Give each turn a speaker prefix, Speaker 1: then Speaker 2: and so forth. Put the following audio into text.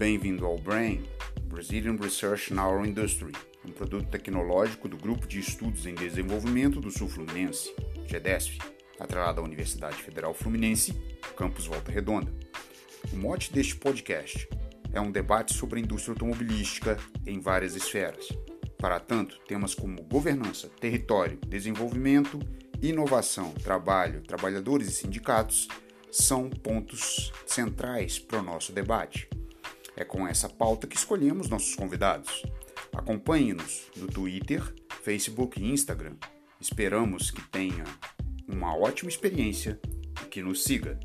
Speaker 1: Bem-vindo ao BRAIN, Brazilian Research in Our Industry, um produto tecnológico do Grupo de Estudos em Desenvolvimento do Sul Fluminense, GEDESF, atrelado à Universidade Federal Fluminense, campus Volta Redonda. O mote deste podcast é um debate sobre a indústria automobilística em várias esferas. Para tanto, temas como governança, território, desenvolvimento, inovação, trabalho, trabalhadores e sindicatos são pontos centrais para o nosso debate. É com essa pauta que escolhemos nossos convidados. Acompanhe-nos no Twitter, Facebook e Instagram. Esperamos que tenha uma ótima experiência e que nos siga.